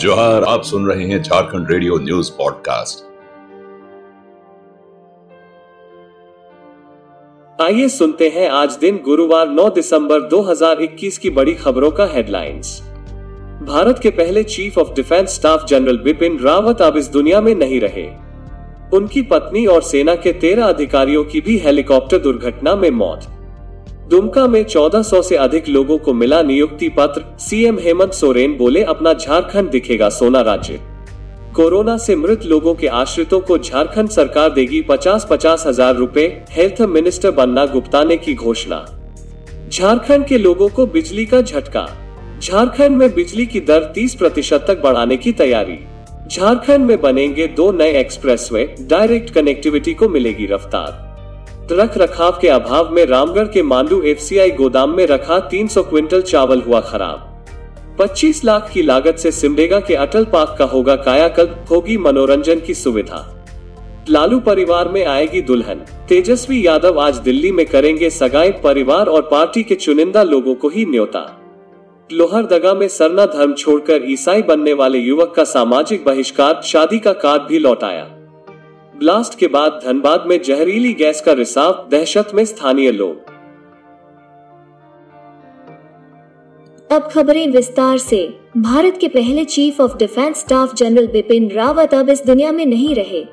जोहार, आप सुन रहे हैं झारखंड रेडियो न्यूज़ पॉडकास्ट। आइए सुनते हैं आज दिन गुरुवार 9 दिसंबर 2021 की बड़ी खबरों का हेडलाइंस भारत के पहले chief of defence staff general Bipin Rawat अब इस दुनिया में नहीं रहे। उनकी पत्नी और सेना के तेरह अधिकारियों की भी हेलीकॉप्टर दुर्घटना में मौत। दुमका में 1400 से अधिक लोगों को मिला नियुक्ति पत्र। सीएम हेमंत सोरेन बोले, अपना झारखंड दिखेगा सोना राज्य। कोरोना से मृत लोगों के आश्रितों को झारखंड सरकार देगी पचास पचास हज़ार रूपए, हेल्थ मिनिस्टर बन्ना गुप्ता ने की घोषणा। झारखंड के लोगों को बिजली का झटका। झारखंड में बिजली की दर 30 प्रतिशत तक बढ़ाने की तैयारी। झारखंड में बनेंगे दो नए एक्सप्रेसवे, डायरेक्ट कनेक्टिविटी को मिलेगी रफ्तार। रख रखाव के अभाव में रामगढ़ के मांडू एफसीआई गोदाम में रखा 300 क्विंटल चावल हुआ खराब। 25 लाख की लागत से सिमडेगा के अटल पार्क का होगा कायाकल्प, होगी मनोरंजन की सुविधा। लालू परिवार में आएगी दुल्हन। तेजस्वी यादव आज दिल्ली में करेंगे सगाई, परिवार और पार्टी के चुनिंदा लोगों को ही न्योता। लोहरदगा में सरना धर्म छोड़कर ईसाई बनने वाले युवक का सामाजिक बहिष्कार, शादी का कार्ड भी लौटाया ब्लास्ट के बाद धनबाद में जहरीली गैस का रिसाव दहशत में स्थानीय लोग। अब खबरें विस्तार से। भारत के पहले chief of defence staff general Bipin Rawat अब इस दुनिया में नहीं रहे।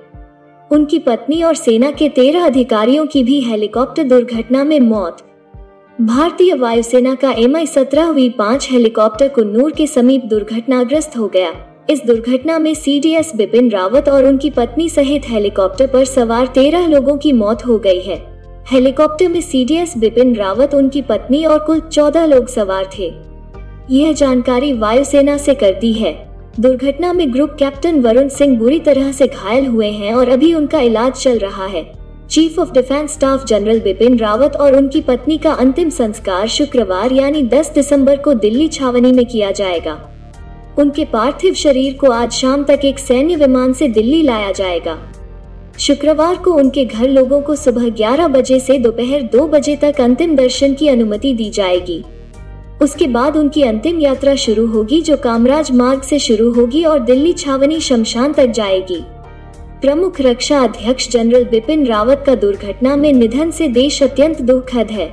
उनकी पत्नी और सेना के तेरह अधिकारियों की भी हेलीकॉप्टर दुर्घटना में मौत। भारतीय वायुसेना का एम आई सत्रह वी पाँच हेलीकॉप्टर कुन्नूर के समीप दुर्घटनाग्रस्त हो गया। इस दुर्घटना में सीडीएस बिपिन रावत और उनकी पत्नी सहित हेलीकॉप्टर पर सवार तेरह लोगों की मौत हो गई है। हेलीकॉप्टर में सीडीएस बिपिन रावत, उनकी पत्नी और कुल चौदह लोग सवार थे। यह जानकारी वायुसेना से कर दी है। दुर्घटना में ग्रुप कैप्टन वरुण सिंह बुरी तरह से घायल हुए हैं और अभी उनका इलाज चल रहा है। Chief of defence staff general Bipin Rawat और उनकी पत्नी का अंतिम संस्कार शुक्रवार, यानी 10 दिसंबर को दिल्ली छावनी में किया जाएगा। उनके पार्थिव शरीर को आज शाम तक एक सैन्य विमान से दिल्ली लाया जाएगा। शुक्रवार को उनके घर लोगों को सुबह 11 बजे से दोपहर 2 बजे तक अंतिम दर्शन की अनुमति दी जाएगी। उसके बाद उनकी अंतिम यात्रा शुरू होगी, जो कामराज मार्ग से शुरू होगी और दिल्ली छावनी शमशान तक जाएगी। प्रमुख रक्षा अध्यक्ष जनरल बिपिन रावत का दुर्घटना में निधन से देश अत्यंत दुखद है।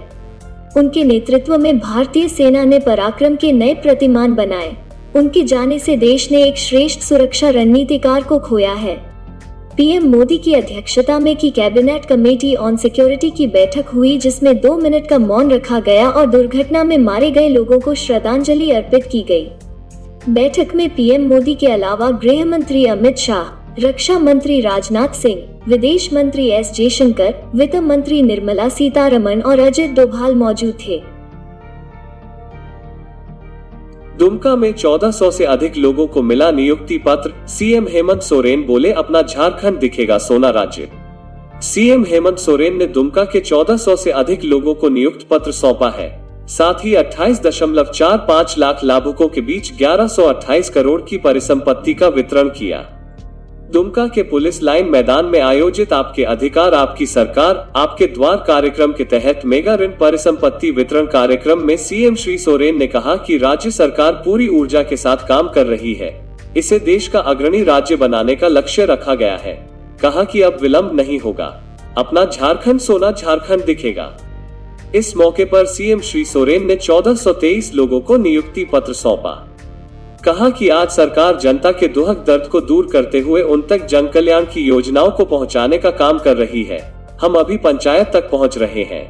उनके नेतृत्व में भारतीय सेना ने पराक्रम के नए प्रतिमान बनाए। उनके जाने से देश ने एक श्रेष्ठ सुरक्षा रणनीतिकार को खोया है। पीएम मोदी की अध्यक्षता में की कैबिनेट कमेटी ऑन सिक्योरिटी की बैठक हुई, जिसमें दो मिनट का मौन रखा गया और दुर्घटना में मारे गए लोगों को श्रद्धांजलि अर्पित की गई। बैठक में पीएम मोदी के अलावा गृह मंत्री अमित शाह, रक्षा मंत्री राजनाथ सिंह, विदेश मंत्री एस. जयशंकर, वित्त मंत्री निर्मला सीतारमन और अजित डोभाल मौजूद थे। दुमका में 1400 से अधिक लोगों को मिला नियुक्ति पत्र। सीएम हेमंत सोरेन बोले, अपना झारखंड दिखेगा सोना राज्य। सीएम हेमंत सोरेन ने दुमका के 1400 से अधिक लोगों को नियुक्त पत्र सौंपा है। साथ ही 28.45 लाख लाभुकों के बीच 1128 करोड़ की परिसंपत्ति का वितरण किया। दुमका के पुलिस लाइन मैदान में आयोजित आपके अधिकार, आपकी सरकार, आपके द्वार कार्यक्रम के तहत मेगा ऋण परिसंपत्ति वितरण कार्यक्रम में सीएम श्री सोरेन ने कहा कि राज्य सरकार पूरी ऊर्जा के साथ काम कर रही है। इसे देश का अग्रणी राज्य बनाने का लक्ष्य रखा गया है। कहा कि अब विलंब नहीं होगा। अपना झारखंड सोना झारखंड दिखेगा। इस मौके पर सीएम श्री सोरेन ने 1423 लोगों को नियुक्ति पत्र सौंपा। कहा कि आज सरकार जनता के दुहक दर्द को दूर करते हुए उन तक जन कल्याण की योजनाओं को पहुँचाने का काम कर रही है। हम अभी पंचायत तक पहुँच रहे हैं।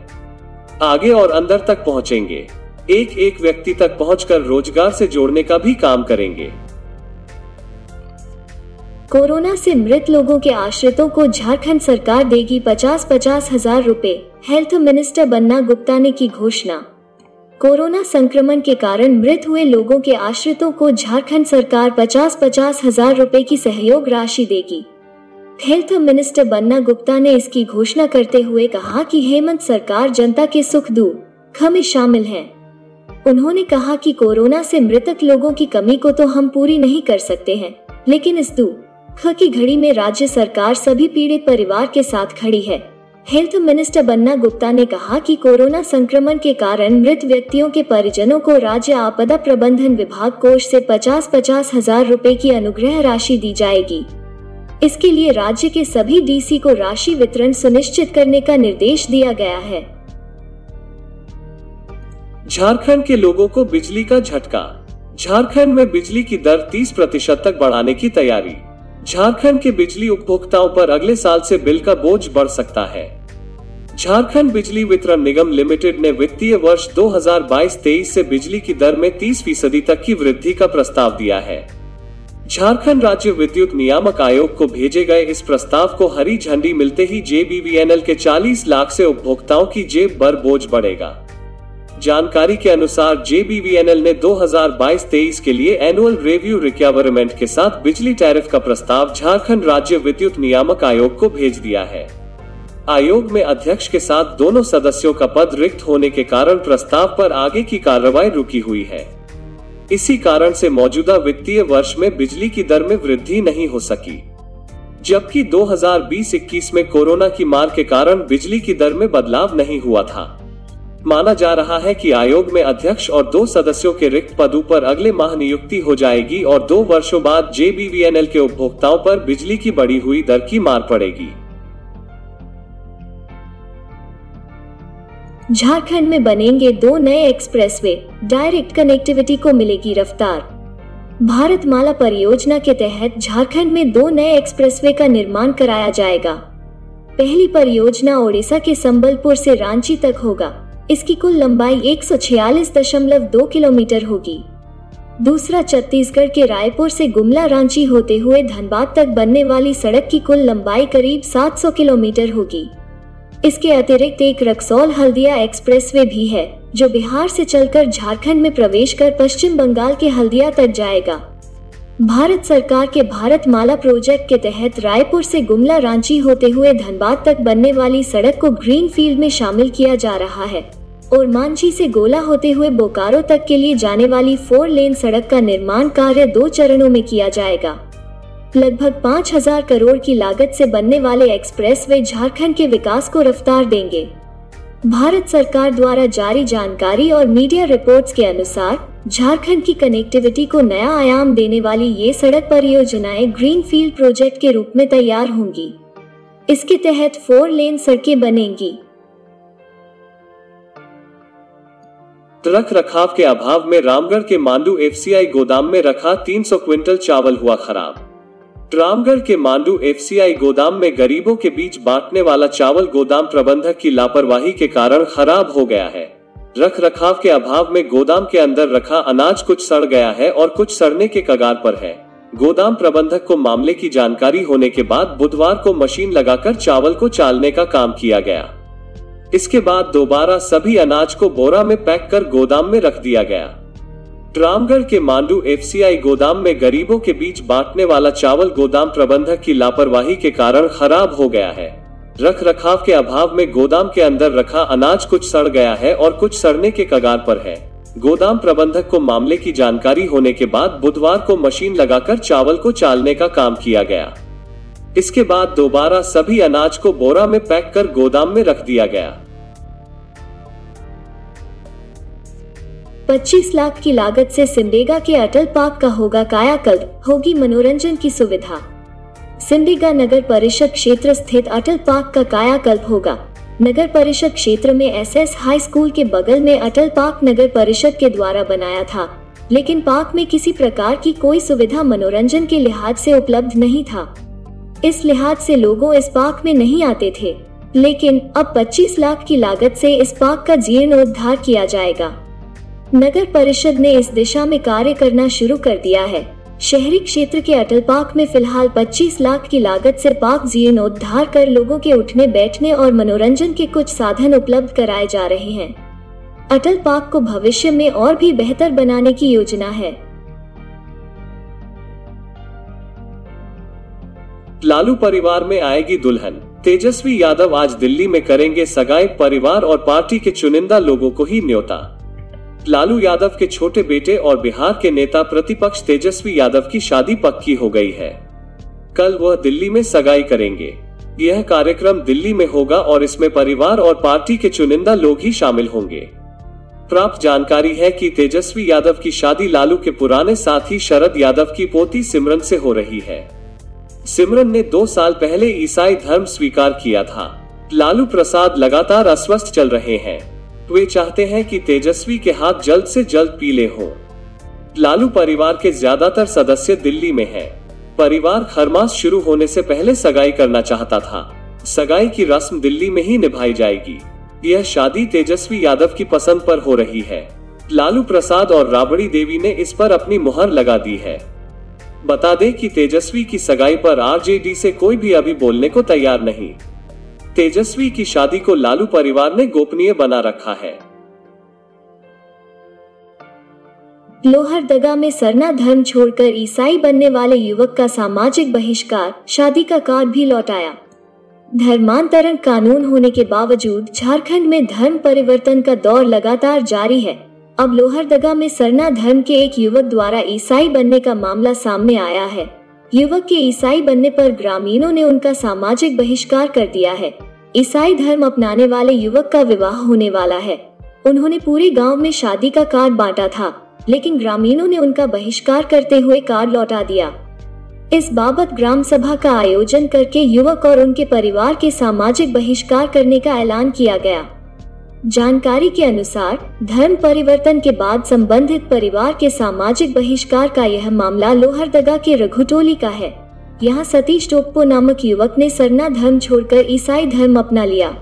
आगे और अंदर तक पहुँचेंगे। एक एक व्यक्ति तक पहुंचकर रोज़गार से जोड़ने का भी काम करेंगे। कोरोना से मृत लोगों के आश्रितों को झारखंड सरकार देगी पचास पचास हज़ार रूपए, हेल्थ मिनिस्टर बन्ना गुप्ता ने की घोषणा। कोरोना संक्रमण के कारण मृत हुए लोगों के आश्रितों को झारखंड सरकार पचास पचास हज़ार रूपए की सहयोग राशि देगी। हेल्थ मिनिस्टर बन्ना गुप्ता ने इसकी घोषणा करते हुए कहा कि हेमंत सरकार जनता के सुख दुख में शामिल है। उन्होंने कहा कि कोरोना से मृतक लोगों की कमी को तो हम पूरी नहीं कर सकते हैं, लेकिन इस दुख की घड़ी में राज्य सरकार सभी पीड़ित परिवार के साथ खड़ी है। हेल्थ मिनिस्टर बन्ना गुप्ता ने कहा कि कोरोना संक्रमण के कारण मृत व्यक्तियों के परिजनों को राज्य आपदा प्रबंधन विभाग कोष से पचास पचास हज़ार रूपए की अनुग्रह राशि दी जाएगी। इसके लिए राज्य के सभी डीसी को राशि वितरण सुनिश्चित करने का निर्देश दिया गया है। झारखंड के लोगों को बिजली का झटका। झारखंड में बिजली की दर 30 प्रतिशत तक बढ़ाने की तैयारी। झारखंड के बिजली उपभोक्ताओं पर अगले साल से बिल का बोझ बढ़ सकता है। झारखंड बिजली वितरण निगम लिमिटेड ने वित्तीय वर्ष 2022-23 से बिजली की दर में 30 फ़ीसदी तक की वृद्धि का प्रस्ताव दिया है। झारखंड राज्य विद्युत नियामक आयोग को भेजे गए इस प्रस्ताव को हरी झंडी मिलते ही जेबीवीएनएल के 40 लाख से उपभोक्ताओं की जेब पर बोझ बढ़ेगा। जानकारी के अनुसार जेबीवीएनएल ने 2022-23 के लिए एनुअल रिव्यू रिक्वायरमेंट के साथ बिजली टैरिफ का प्रस्ताव झारखंड राज्य विद्युत नियामक आयोग को भेज दिया है। आयोग में अध्यक्ष के साथ दोनों सदस्यों का पद रिक्त होने के कारण प्रस्ताव पर आगे की कार्रवाई रुकी हुई है। इसी कारण से मौजूदा वित्तीय वर्ष में बिजली की दर में वृद्धि नहीं हो सकी। जबकि 2020-21 में कोरोना की मार के कारण बिजली की दर में बदलाव नहीं हुआ था। माना जा रहा है कि आयोग में अध्यक्ष और दो सदस्यों के रिक्त पदों पर अगले माह नियुक्ति हो जाएगी और दो वर्षों बाद जेबीवीएनएल के उपभोक्ताओं पर बिजली की बढ़ी हुई दर की मार पड़ेगी। झारखंड में बनेंगे दो नए एक्सप्रेसवे, डायरेक्ट कनेक्टिविटी को मिलेगी रफ्तार। भारत माला परियोजना के तहत झारखंड में दो नए एक्सप्रेसवे का निर्माण कराया जाएगा। पहली परियोजना ओडिशा के संबलपुर से रांची तक होगा। इसकी कुल लंबाई 146.2 किलोमीटर होगी। दूसरा छत्तीसगढ़ के रायपुर से गुमला रांची होते हुए धनबाद तक बनने वाली सड़क की कुल लंबाई करीब 700 किलोमीटर होगी। इसके अतिरिक्त एक रक्सौल हल्दिया एक्सप्रेसवे भी है, जो बिहार से चलकर झारखंड में प्रवेश कर पश्चिम बंगाल के हल्दिया तक जाएगा। भारत सरकार के भारत माला प्रोजेक्ट के तहत रायपुर से गुमला रांची होते हुए धनबाद तक बनने वाली सड़क को ग्रीन फ़ील्ड में शामिल किया जा रहा है और मांझी से गोला होते हुए बोकारो तक के लिए जाने वाली फोर लेन सड़क का निर्माण कार्य दो चरणों में किया जाएगा। लगभग पाँच हज़ार करोड़ की लागत से बनने वाले एक्सप्रेस वे झारखंड के विकास को रफ्तार देंगे। भारत सरकार द्वारा जारी जानकारी और मीडिया रिपोर्ट्स के अनुसार झारखंड की कनेक्टिविटी को नया आयाम देने वाली ये सड़क परियोजनाएँ ग्रीन फ़ील्ड प्रोजेक्ट के रूप में तैयार होंगी। इसके तहत फोर लेन सड़कें बनेंगी। रख रखाव के अभाव में रामगढ़ के मांडू एफसीआई गोदाम में रखा 300 क्विंटल चावल हुआ खराब। रामगढ़ के मांडू एफसीआई गोदाम में गरीबों के बीच बांटने वाला चावल गोदाम प्रबंधक की लापरवाही के कारण खराब हो गया है। रख रखाव के अभाव में गोदाम के अंदर रखा अनाज कुछ सड़ गया है और कुछ सड़ने के कगार पर है। गोदाम प्रबंधक को मामले की जानकारी होने के बाद बुधवार को मशीन लगाकर चावल को चालने का काम किया गया। इसके बाद दोबारा सभी अनाज को बोरा में पैक कर गोदाम में रख दिया गया। रामगढ़ के मांडू एफसीआई गोदाम में गरीबों के बीच बांटने वाला चावल गोदाम प्रबंधक की लापरवाही के कारण खराब हो गया है। रख रखाव के अभाव में गोदाम के अंदर रखा अनाज कुछ सड़ गया है और कुछ सड़ने के कगार पर है। गोदाम प्रबंधक को मामले की जानकारी होने के बाद बुधवार को मशीन लगाकर चावल को चालने का काम किया गया। इसके बाद दोबारा सभी अनाज को बोरा में पैक कर गोदाम में रख दिया गया। 25 लाख की लागत से सिमडेगा के अटल पार्क का होगा कायाकल्प। होगी मनोरंजन की सुविधा। सिमडेगा नगर परिषद क्षेत्र स्थित अटल पार्क का कायाकल्प होगा। नगर परिषद क्षेत्र में एसएस हाई स्कूल के बगल में अटल पार्क नगर परिषद के द्वारा बनाया था, लेकिन पार्क में किसी प्रकार की कोई सुविधा मनोरंजन के लिहाज से उपलब्ध नहीं था। इस लिहाज से लोगों इस पार्क में नहीं आते थे, लेकिन अब 25 लाख की लागत से इस पार्क का जीर्णोद्धार किया जाएगा। नगर परिषद ने इस दिशा में कार्य करना शुरू कर दिया है। शहरी क्षेत्र के अटल पार्क में फ़िलहाल 25 लाख की लागत से पार्क जीर्णोद्धार कर लोगों के उठने, बैठने और मनोरंजन के कुछ साधन उपलब्ध कराए जा रहे हैं। अटल पार्क को भविष्य में और भी बेहतर बनाने की योजना है। लालू परिवार में आएगी दुल्हन। तेजस्वी यादव आज दिल्ली में करेंगे सगाई, परिवार और पार्टी के चुनिंदा लोगों को ही न्योता। लालू यादव के छोटे बेटे और बिहार के नेता प्रतिपक्ष तेजस्वी यादव की शादी पक्की हो गई है। कल वह दिल्ली में सगाई करेंगे। यह कार्यक्रम दिल्ली में होगा और इसमें परिवार और पार्टी के चुनिंदा लोग ही शामिल होंगे। प्राप्त जानकारी है कि तेजस्वी यादव की शादी लालू के पुराने साथी शरद यादव की पोती सिमरन से हो रही है। सिमरन ने दो साल पहले ईसाई धर्म स्वीकार किया था। लालू प्रसाद लगातार अस्वस्थ चल रहे हैं। वे चाहते हैं कि तेजस्वी के हाथ जल्द से जल्द पीले हों। लालू परिवार के ज़्यादातर सदस्य दिल्ली में हैं। परिवार खरमास शुरू होने से पहले सगाई करना चाहता था। सगाई की रस्म दिल्ली में ही निभाई जाएगी। यह शादी तेजस्वी यादव की पसंद पर हो रही है। लालू प्रसाद और राबड़ी देवी ने इस पर अपनी मुहर लगा दी है। बता दें कि तेजस्वी की सगाई पर आरजेडी से कोई भी अभी बोलने को तैयार नहीं। तेजस्वी की शादी को लालू परिवार ने गोपनीय बना रखा है। लोहरदगा में सरना धर्म छोड़कर ईसाई बनने वाले युवक का सामाजिक बहिष्कार, शादी का कार्ड भी लौटाया धर्मांतरण कानून होने के बावजूद झारखंड में धर्म परिवर्तन का दौर लगातार जारी है। अब लोहरदगा में सरना धर्म के एक युवक द्वारा ईसाई बनने का मामला सामने आया है। युवक के ईसाई बनने पर ग्रामीणों ने उनका सामाजिक बहिष्कार कर दिया है। ईसाई धर्म अपनाने वाले युवक का विवाह होने वाला है। उन्होंने पूरे गाँव में शादी का कार्ड बांटा था, लेकिन ग्रामीणों ने उनका बहिष्कार करते हुए कार्ड लौटा दिया। इस बाबत ग्राम सभा का आयोजन करके युवक और उनके परिवार के सामाजिक बहिष्कार करने का ऐलान किया गया। जानकारी के अनुसार, धर्म परिवर्तन के बाद संबंधित परिवार के सामाजिक बहिष्कार का यह मामला लोहरदगा के रघुटोली का है। यहाँ सतीश टोप्पो नामक युवक ने सरना धर्म छोड़कर ईसाई धर्म अपना लिया।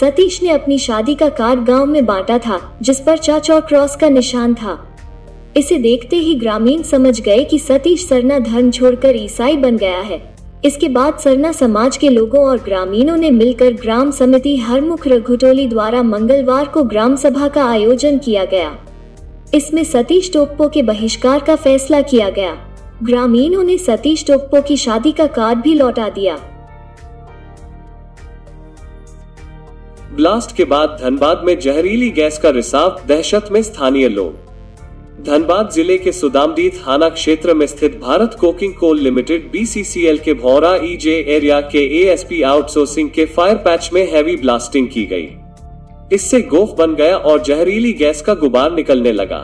सतीश ने अपनी शादी का कार्ड गाँव में बांटा था, जिस पर चाच क्रॉस का निशान था। इसे देखते ही ग्रामीण समझ गए कि सतीश सरना धर्म छोड़कर ईसाई बन गया है। इसके बाद सरना समाज के लोगों और ग्रामीणों ने मिलकर ग्राम समिति हरमुख रघुटोली द्वारा मंगलवार को ग्राम सभा का आयोजन किया गया। इसमें सतीश टोप्पो के बहिष्कार का फैसला किया गया। ग्रामीणों ने सतीश टोप्पो की शादी का कार्ड भी लौटा दिया। ब्लास्ट के बाद धनबाद में जहरीली गैस का रिसाव दहशत में स्थानीय लोग। धनबाद ज़िले के सुदामदी थाना क्षेत्र में स्थित Bharat coking coal limited BCCL के भौरा ईजे एरिया के एएसपी आउटसोर्सिंग के फायर पैच में हैवी ब्लास्टिंग की गई। इससे गोफ बन गया और जहरीली गैस का गुबार निकलने लगा।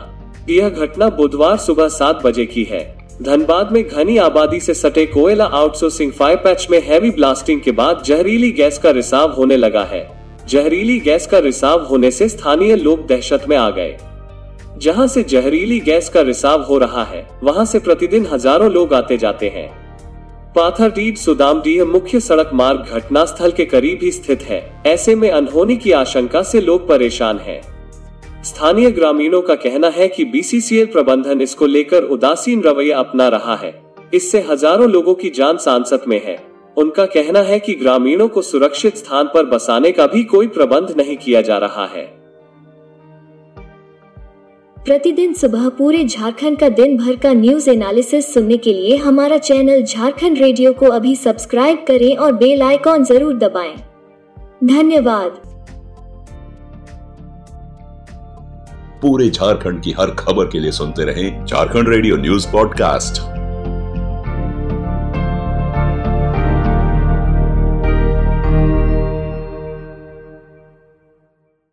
यह घटना बुधवार सुबह सात बजे की है। धनबाद में घनी आबादी से सटे कोयला आउटसोर्सिंग फायर पैच में हैवी ब्लास्टिंग के बाद जहरीली गैस का रिसाव होने लगा है। जहरीली गैस का रिसाव होने से स्थानीय लोग दहशत में आ गए। जहाँ से जहरीली गैस का रिसाव हो रहा है, वहाँ से प्रतिदिन हज़ारों लोग आते जाते हैं। पाथरडीह सुदामडीह मुख्य सड़क मार्ग घटना स्थल के करीब ही स्थित है। ऐसे में अनहोनी की आशंका से लोग परेशान हैं। स्थानीय ग्रामीणों का कहना है कि बीसीसीएल प्रबंधन इसको लेकर उदासीन रवैया अपना रहा है। इससे हज़ारों लोगों की जान सांसत में है। उनका कहना है कि ग्रामीणों को सुरक्षित स्थान पर बसाने का भी कोई प्रबंध नहीं किया जा रहा है। प्रतिदिन सुबह पूरे झारखंड का दिन भर का न्यूज़ एनालिसिस सुनने के लिए हमारा चैनल झारखंड रेडियो को अभी सब्सक्राइब करें और बेल आइकॉन ज़रूर दबाएँ। धन्यवाद पूरे झारखंड की हर खबर के लिए सुनते रहें झारखंड रेडियो न्यूज़ पॉडकास्ट